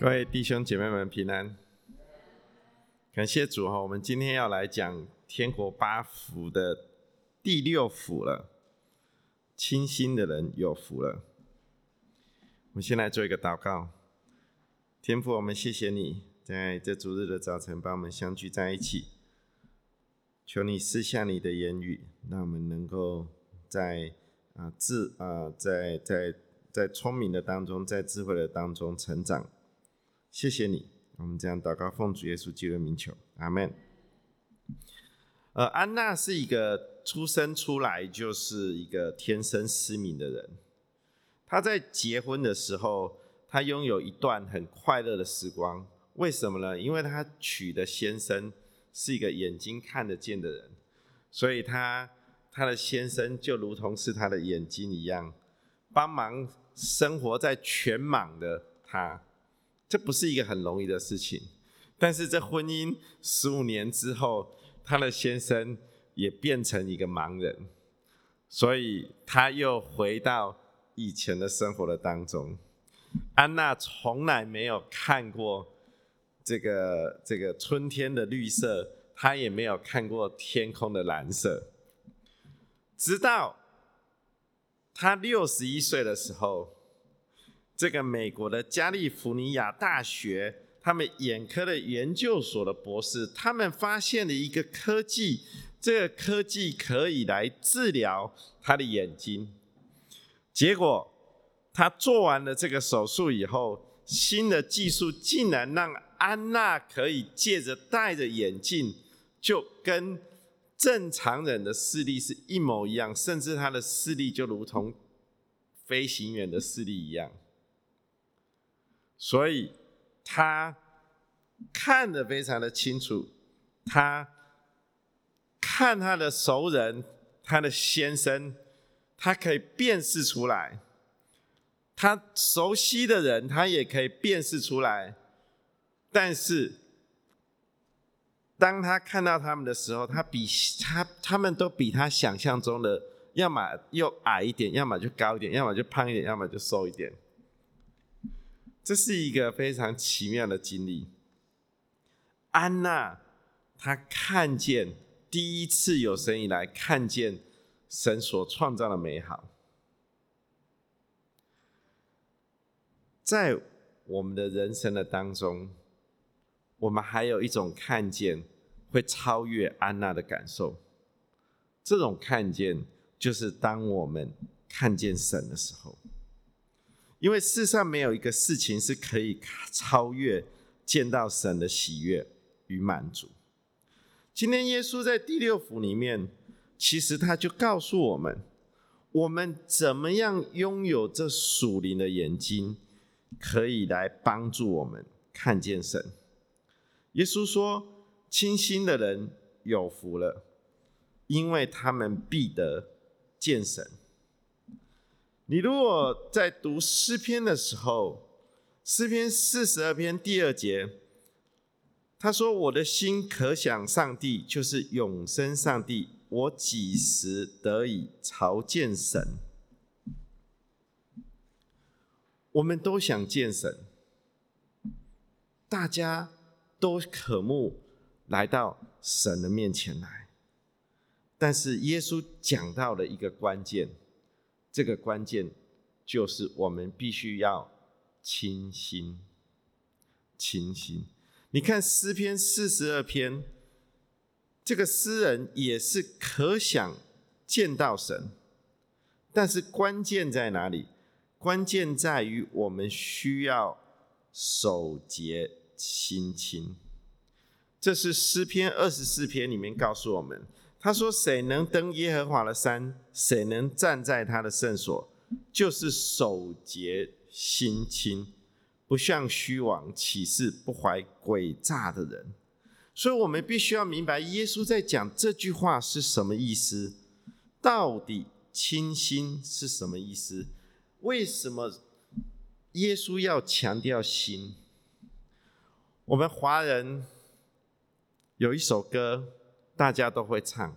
各位弟兄姐妹们平安，感谢主哈！我们今天要来讲天国八福的第六福了，清心的人有福了。我们先来做一个祷告，天父，我们谢谢你在这主日的早晨把我们相聚在一起，求你赐下你的言语，让我们能够在啊智啊在在在聪明的当中，在智慧的当中成长。谢谢你，我们这样祷告，奉主耶稣基督的名求，阿门。呃，安娜是一个出生出来就是一个天生失明的人。她在结婚的时候，她拥有一段很快乐的时光。为什么呢？因为她娶的先生是一个眼睛看得见的人，所以她她的先生就如同是她的眼睛一样，帮忙生活在全盲的她。这不是一个很容易的事情，但是这婚姻十五年之后，她的先生也变成一个盲人，所以她又回到以前的生活的当中。安娜从来没有看过这个这个春天的绿色，她也没有看过天空的蓝色，直到她六十一岁的时候。这个美国的加利福尼亚大学，他们眼科的研究所的博士，他们发现了一个科技，这个科技可以来治疗他的眼睛。结果他做完了这个手术以后，新的技术竟然让安娜可以借着戴着眼镜，就跟正常人的视力是一模一样，甚至他的视力就如同飞行员的视力一样。所以他看得非常的清楚，他看他的熟人，他的先生，他可以辨识出来；他熟悉的人，他也可以辨识出来。但是，当他看到他们的时候，他比他他们都比他想象中的，要么又矮一点，要么就高一点，要么就胖一点，要么就瘦一点。这是一个非常奇妙的经历。安娜，她看见第一次有生以来看见神所创造的美好，在我们的人生的当中，我们还有一种看见会超越安娜的感受。这种看见，就是当我们看见神的时候。因为世上没有一个事情是可以超越见到神的喜悦与满足。今天耶稣在第六福里面，其实他就告诉我们，我们怎么样拥有这属灵的眼睛，可以来帮助我们看见神。耶稣说：“清心的人有福了，因为他们必得见神。”你如果在读诗篇的时候，诗篇四十二篇第二节，他说：“我的心可想上帝，就是永生上帝。我几时得以朝见神？”我们都想见神，大家都渴慕来到神的面前来。但是耶稣讲到了一个关键。这个关键就是我们必须要清心，清心。你看诗篇四十二篇，这个诗人也是可想见到神，但是关键在哪里？关键在于我们需要守节心清。这是诗篇二十四篇里面告诉我们。他说：“谁能登耶和华的山？谁能站在他的圣所？就是守节心清，不向虚妄起誓、不怀诡诈的人。所以，我们必须要明白，耶稣在讲这句话是什么意思？到底清心是什么意思？为什么耶稣要强调心？我们华人有一首歌。”大家都会唱，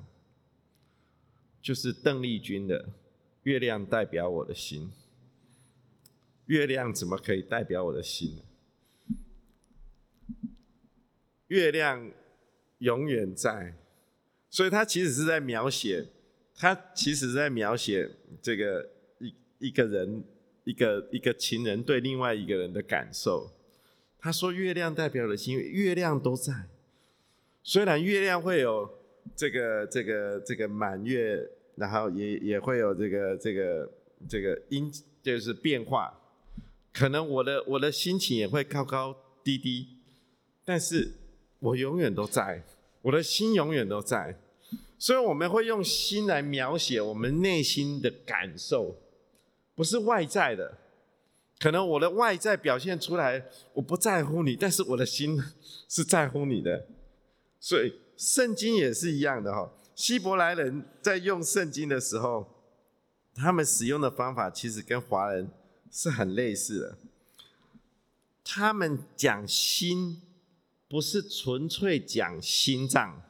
就是邓丽君的《月亮代表我的心》。月亮怎么可以代表我的心呢？月亮永远在，所以他其实是在描写，他其实是在描写这个一一个人，一个一个情人对另外一个人的感受。他说月亮代表了心，月亮都在，虽然月亮会有这个这个这个满月，然后也也会有这个这个这个阴，就是变化。可能我的我的心情也会高高低低，但是我永远都在，我的心永远都在，所以我们会用心来描写我们内心的感受，不是外在的。可能我的外在表现出来我不在乎你，但是我的心是在乎你的。所以圣经也是一样的哈，希伯来人在用圣经的时候，他们使用的方法其实跟华人。是很类似的。他们讲心，不是纯粹讲心脏。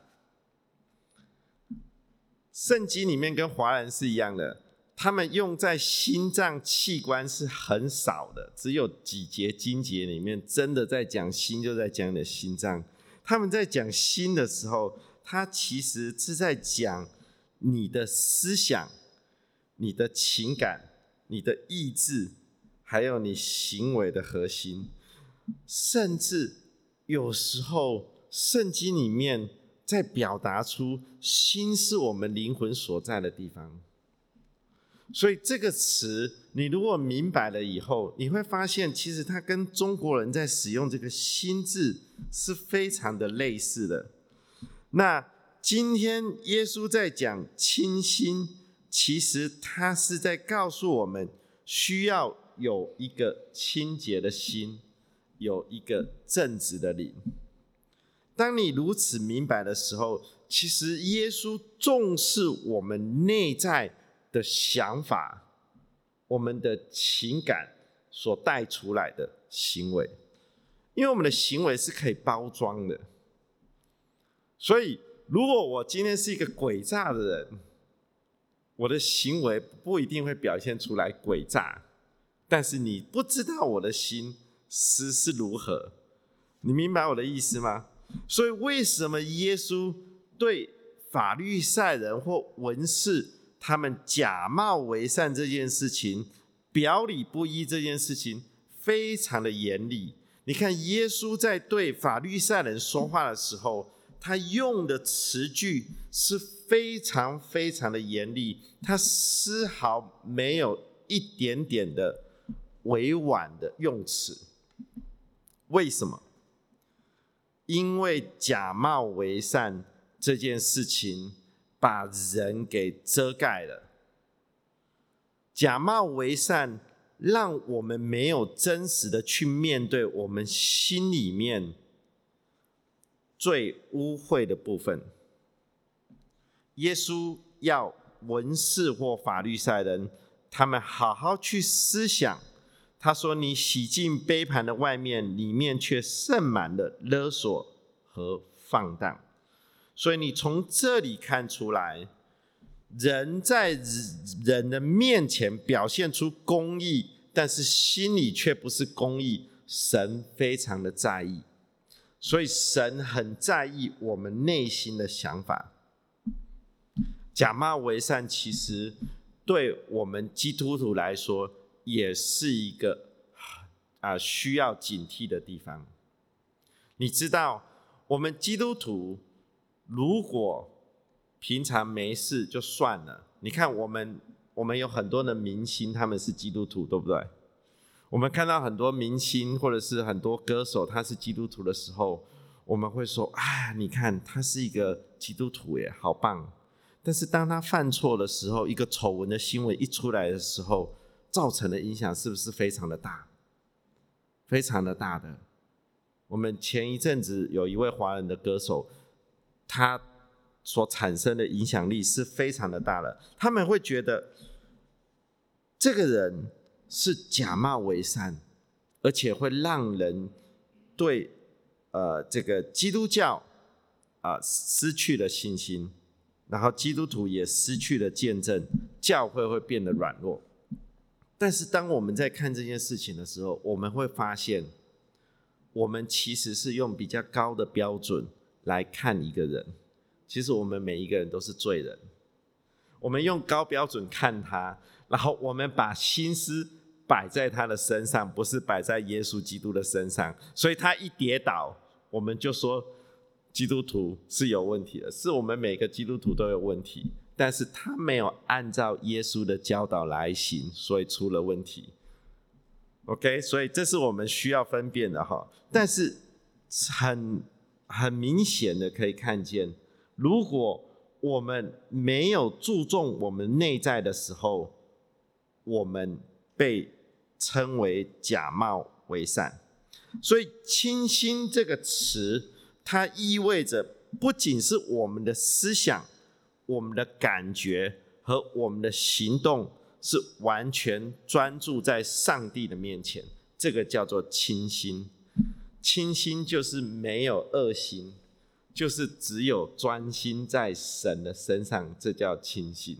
圣经里面跟华人是一样的，他们用在心脏器官是很少的，只有几节经节里面真的在讲心，就在讲你的心脏。他们在讲心的时候，他其实是在讲你的思想、你的情感、你的意志。还有你行为的核心，甚至有时候圣经里面在表达出心是我们灵魂所在的地方。所以这个词，你如果明白了以后，你会发现其实它跟中国人在使用这个“心”字是非常的类似的。那今天耶稣在讲清心，其实他是在告诉我们需要。有一个清洁的心，有一个正直的灵。当你如此明白的时候，其实耶稣重视我们内在的想法，我们的情感所带出来的行为，因为我们的行为是可以包装的。所以，如果我今天是一个诡诈的人，我的行为不一定会表现出来诡诈。但是你不知道我的心思是如何，你明白我的意思吗？所以为什么耶稣对法律赛人或文士他们假冒为善这件事情、表里不一这件事情非常的严厉？你看耶稣在对法律赛人说话的时候，他用的词句是非常非常的严厉，他丝毫没有一点点的。委婉的用词，为什么？因为假冒为善这件事情把人给遮盖了。假冒为善，让我们没有真实的去面对我们心里面最污秽的部分。耶稣要文士或法律赛人，他们好好去思想。他说：“你洗净杯盘的外面，里面却盛满了勒索和放荡。所以你从这里看出来，人在人的面前表现出公义，但是心里却不是公义。神非常的在意，所以神很在意我们内心的想法。假冒为善，其实对我们基督徒来说。”也是一个啊需要警惕的地方。你知道，我们基督徒如果平常没事就算了。你看，我们我们有很多的明星，他们是基督徒，对不对？我们看到很多明星或者是很多歌手，他是基督徒的时候，我们会说：“啊，你看他是一个基督徒耶，好棒！”但是当他犯错的时候，一个丑闻的新闻一出来的时候，造成的影响是不是非常的大？非常的大的。我们前一阵子有一位华人的歌手，他所产生的影响力是非常的大的。他们会觉得这个人是假冒为善，而且会让人对呃这个基督教啊失去了信心，然后基督徒也失去了见证，教会会变得软弱。但是当我们在看这件事情的时候，我们会发现，我们其实是用比较高的标准来看一个人。其实我们每一个人都是罪人，我们用高标准看他，然后我们把心思摆在他的身上，不是摆在耶稣基督的身上。所以他一跌倒，我们就说基督徒是有问题的，是我们每个基督徒都有问题。但是他没有按照耶稣的教导来行，所以出了问题。OK，所以这是我们需要分辨的哈。但是很很明显的可以看见，如果我们没有注重我们内在的时候，我们被称为假冒为善。所以“清新”这个词，它意味着不仅是我们的思想。我们的感觉和我们的行动是完全专注在上帝的面前，这个叫做清心。清心就是没有恶心，就是只有专心在神的身上，这叫清心。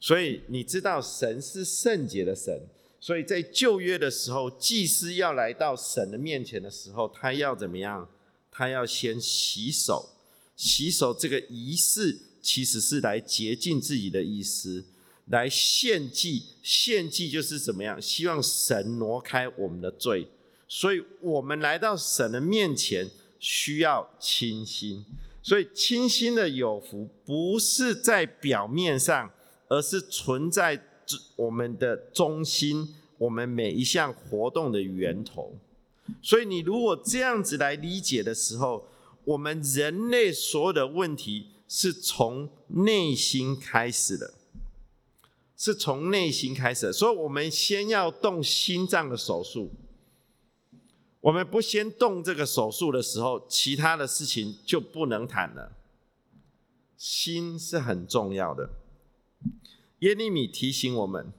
所以你知道神是圣洁的神，所以在旧约的时候，祭司要来到神的面前的时候，他要怎么样？他要先洗手，洗手这个仪式。其实是来洁净自己的意思，来献祭。献祭就是怎么样？希望神挪开我们的罪，所以我们来到神的面前需要清心。所以清心的有福，不是在表面上，而是存在我们的中心，我们每一项活动的源头。所以你如果这样子来理解的时候，我们人类所有的问题。是从内心开始的，是从内心开始的。所以，我们先要动心脏的手术。我们不先动这个手术的时候，其他的事情就不能谈了。心是很重要的。耶利米提醒我们：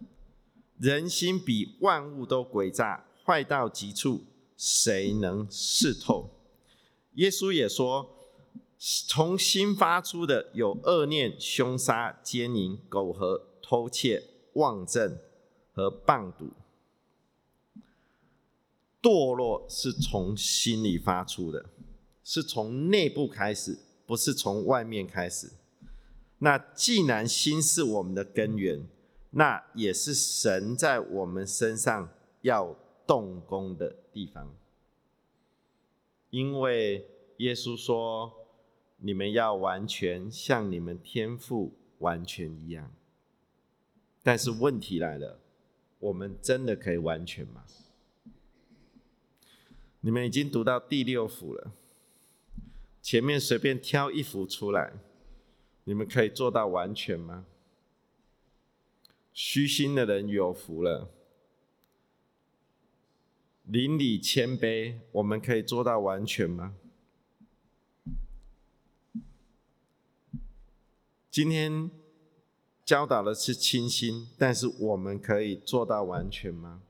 人心比万物都诡诈，坏到极处，谁能视透？耶稣也说。从心发出的有恶念、凶杀、奸淫、苟合、偷窃、妄政和谤赌。堕落是从心里发出的，是从内部开始，不是从外面开始。那既然心是我们的根源，那也是神在我们身上要动工的地方，因为耶稣说。你们要完全像你们天赋完全一样，但是问题来了，我们真的可以完全吗？你们已经读到第六幅了，前面随便挑一幅出来，你们可以做到完全吗？虚心的人有福了，邻里谦卑，我们可以做到完全吗？今天教导的是清心，但是我们可以做到完全吗？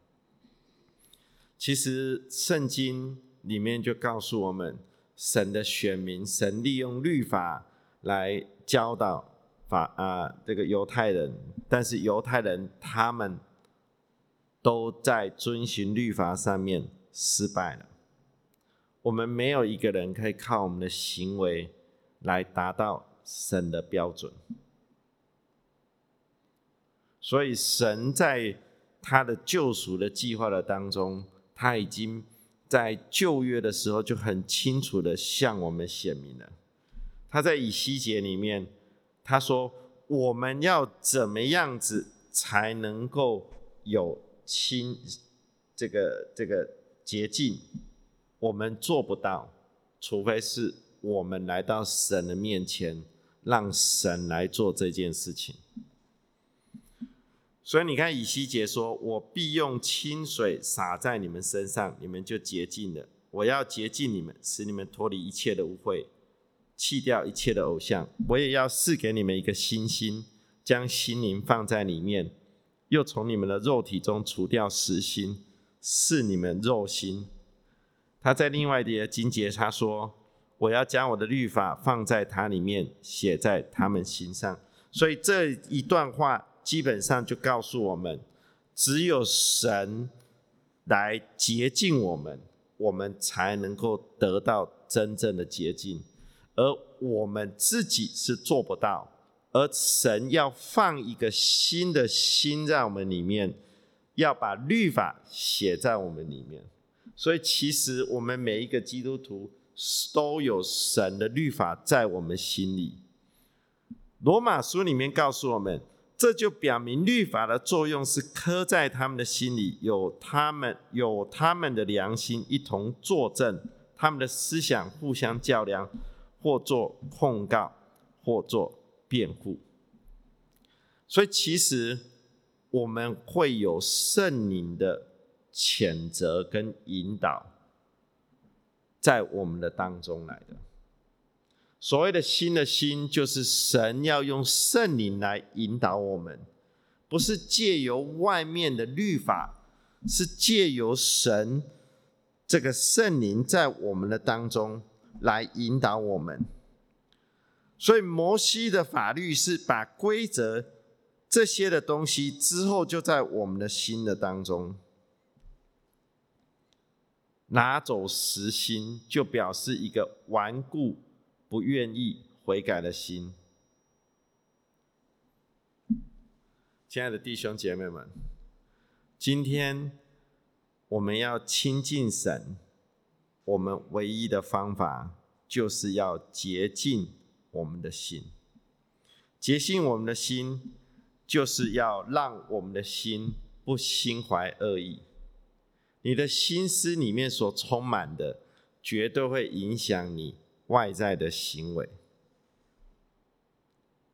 其实圣经里面就告诉我们，神的选民，神利用律法来教导法啊这个犹太人，但是犹太人他们都在遵循律法上面失败了。我们没有一个人可以靠我们的行为来达到。神的标准，所以神在他的救赎的计划的当中，他已经在旧约的时候就很清楚的向我们显明了。他在以西结里面，他说我们要怎么样子才能够有清这个这个捷径？我们做不到，除非是我们来到神的面前。让神来做这件事情，所以你看以西结说：“我必用清水洒在你们身上，你们就洁净了。我要洁净你们，使你们脱离一切的污秽，弃掉一切的偶像。我也要赐给你们一个新心，将心灵放在里面，又从你们的肉体中除掉实心，是你们肉心。”他在另外的经节他说。我要将我的律法放在他里面，写在他们心上。所以这一段话基本上就告诉我们，只有神来洁净我们，我们才能够得到真正的洁净，而我们自己是做不到。而神要放一个新的心在我们里面，要把律法写在我们里面。所以，其实我们每一个基督徒都有神的律法在我们心里。罗马书里面告诉我们，这就表明律法的作用是刻在他们的心里，有他们有他们的良心一同作证，他们的思想互相较量，或做控告，或做。辩护，所以其实我们会有圣灵的谴责跟引导，在我们的当中来的。所谓的新的心，就是神要用圣灵来引导我们，不是借由外面的律法，是借由神这个圣灵在我们的当中来引导我们。所以摩西的法律是把规则这些的东西之后就在我们的心的当中拿走实心，就表示一个顽固不愿意悔改的心。亲爱的弟兄姐妹们，今天我们要亲近神，我们唯一的方法就是要洁净。我们的心，洁净我们的心，就是要让我们的心不心怀恶意。你的心思里面所充满的，绝对会影响你外在的行为。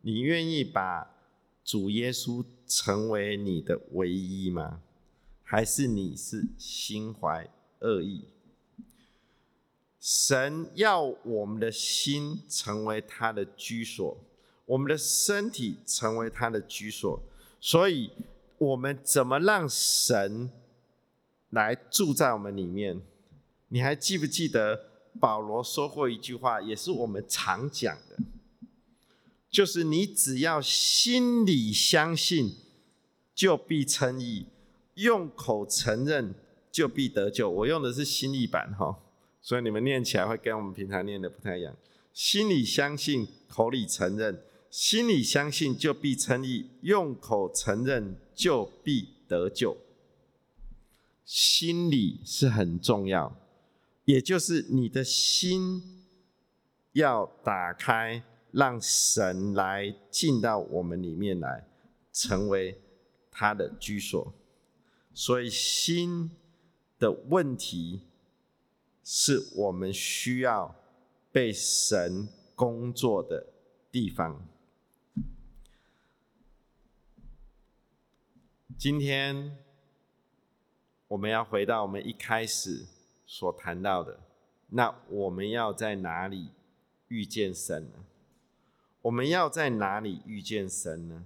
你愿意把主耶稣成为你的唯一吗？还是你是心怀恶意？神要我们的心成为他的居所，我们的身体成为他的居所，所以我们怎么让神来住在我们里面？你还记不记得保罗说过一句话，也是我们常讲的，就是你只要心里相信，就必称义；用口承认，就必得救。我用的是新译版，哈。所以你们念起来会跟我们平常念的不太一样。心里相信，口里承认，心里相信就必称义，用口承认就必得救。心里是很重要，也就是你的心要打开，让神来进到我们里面来，成为他的居所。所以心的问题。是我们需要被神工作的地方。今天我们要回到我们一开始所谈到的，那我们要在哪里遇见神呢？我们要在哪里遇见神呢？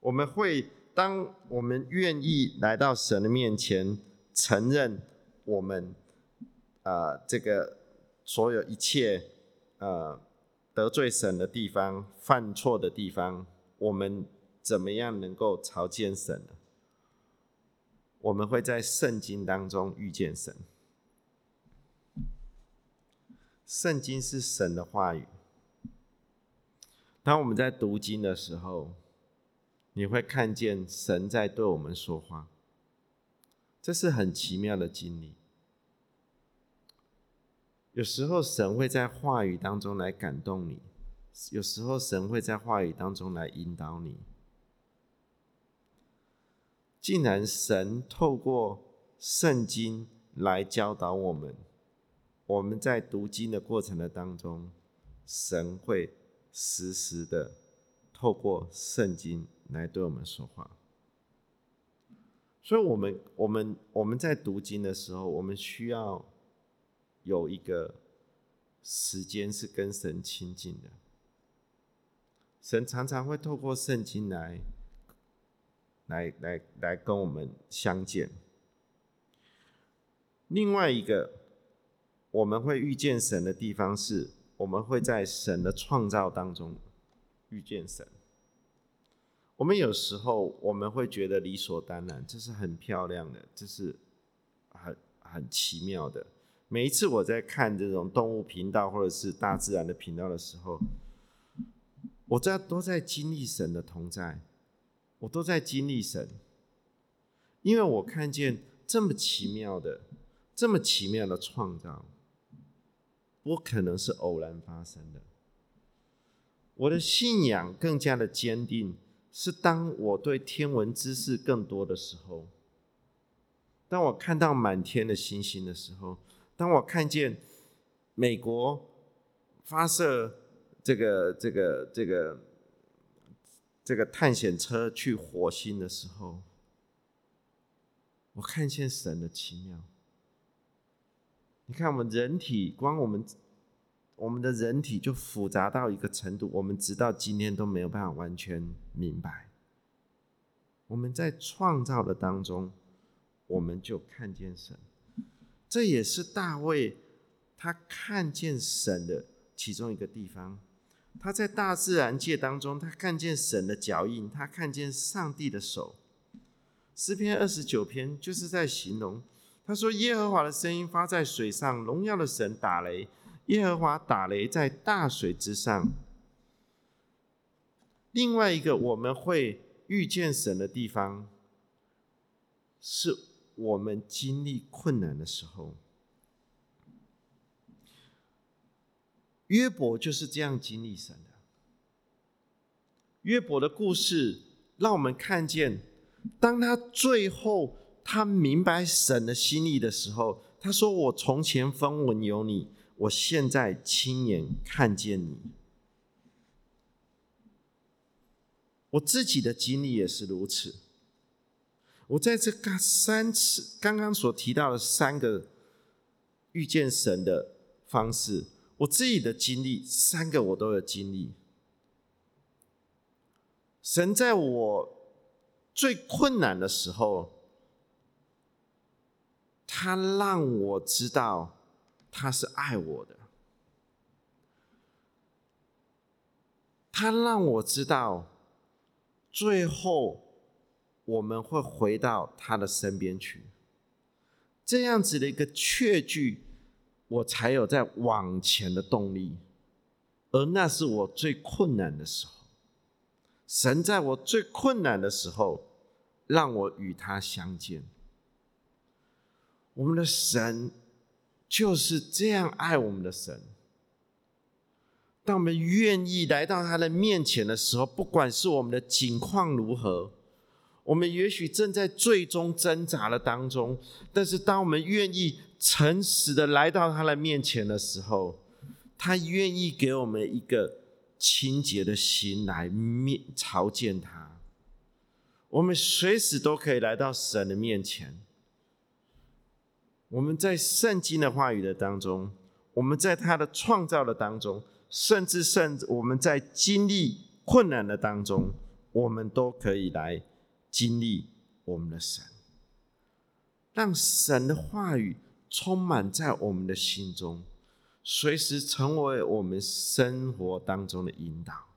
我们会当我们愿意来到神的面前，承认我们。啊，这个所有一切，呃，得罪神的地方、犯错的地方，我们怎么样能够朝见神呢？我们会在圣经当中遇见神。圣经是神的话语。当我们在读经的时候，你会看见神在对我们说话，这是很奇妙的经历。有时候神会在话语当中来感动你，有时候神会在话语当中来引导你。竟然神透过圣经来教导我们，我们在读经的过程的当中，神会时时的透过圣经来对我们说话。所以，我们我们我们在读经的时候，我们需要。有一个时间是跟神亲近的，神常常会透过圣经来，来来来跟我们相见。另外一个我们会遇见神的地方是，我们会在神的创造当中遇见神。我们有时候我们会觉得理所当然，这是很漂亮的，这是很。很奇妙的。每一次我在看这种动物频道或者是大自然的频道的时候，我在都在经历神的同在，我都在经历神，因为我看见这么奇妙的、这么奇妙的创造，不可能是偶然发生的。我的信仰更加的坚定，是当我对天文知识更多的时候，当我看到满天的星星的时候。当我看见美国发射这个、这个、这个、这个探险车去火星的时候，我看见神的奇妙。你看，我们人体光我们我们的人体就复杂到一个程度，我们直到今天都没有办法完全明白。我们在创造的当中，我们就看见神。这也是大卫他看见神的其中一个地方。他在大自然界当中，他看见神的脚印，他看见上帝的手。诗篇二十九篇就是在形容，他说：“耶和华的声音发在水上，荣耀的神打雷，耶和华打雷在大水之上。”另外一个我们会遇见神的地方是。我们经历困难的时候，约伯就是这样经历神的。约伯的故事让我们看见，当他最后他明白神的心意的时候，他说：“我从前分文有你，我现在亲眼看见你。”我自己的经历也是如此。我在这个三次刚刚所提到的三个遇见神的方式，我自己的经历，三个我都有经历。神在我最困难的时候，他让我知道他是爱我的，他让我知道最后。我们会回到他的身边去，这样子的一个确据，我才有在往前的动力。而那是我最困难的时候，神在我最困难的时候，让我与他相见。我们的神就是这样爱我们的神。当我们愿意来到他的面前的时候，不管是我们的境况如何。我们也许正在最终挣扎的当中，但是当我们愿意诚实的来到他的面前的时候，他愿意给我们一个清洁的心来面朝见他。我们随时都可以来到神的面前。我们在圣经的话语的当中，我们在他的创造的当中，甚至甚至我们在经历困难的当中，我们都可以来。经历我们的神，让神的话语充满在我们的心中，随时成为我们生活当中的引导。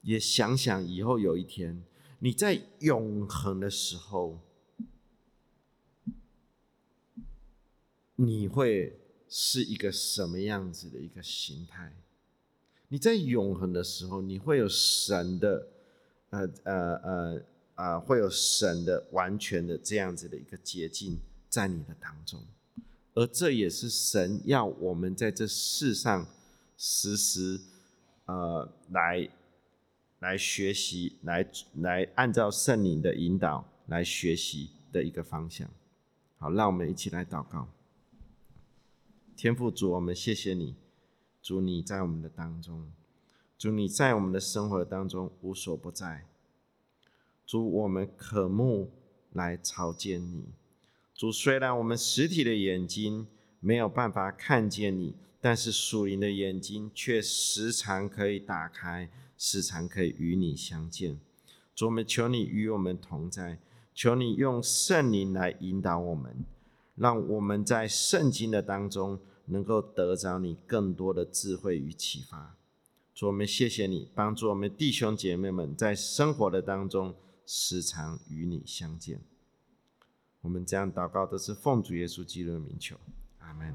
也想想以后有一天你在永恒的时候，你会是一个什么样子的一个形态？你在永恒的时候，你会有神的。呃呃呃啊，会有神的完全的这样子的一个捷径在你的当中，而这也是神要我们在这世上时时呃来来学习，来来按照圣灵的引导来学习的一个方向。好，让我们一起来祷告。天父主，我们谢谢你，主你在我们的当中。主，你在我们的生活当中无所不在。主，我们渴慕来朝见你。主，虽然我们实体的眼睛没有办法看见你，但是属灵的眼睛却时常可以打开，时常可以与你相见。主，我们求你与我们同在，求你用圣灵来引导我们，让我们在圣经的当中能够得着你更多的智慧与启发。主，我们谢谢你帮助我们弟兄姐妹们在生活的当中时常与你相见。我们这样祷告都是奉主耶稣基督的名求，阿门。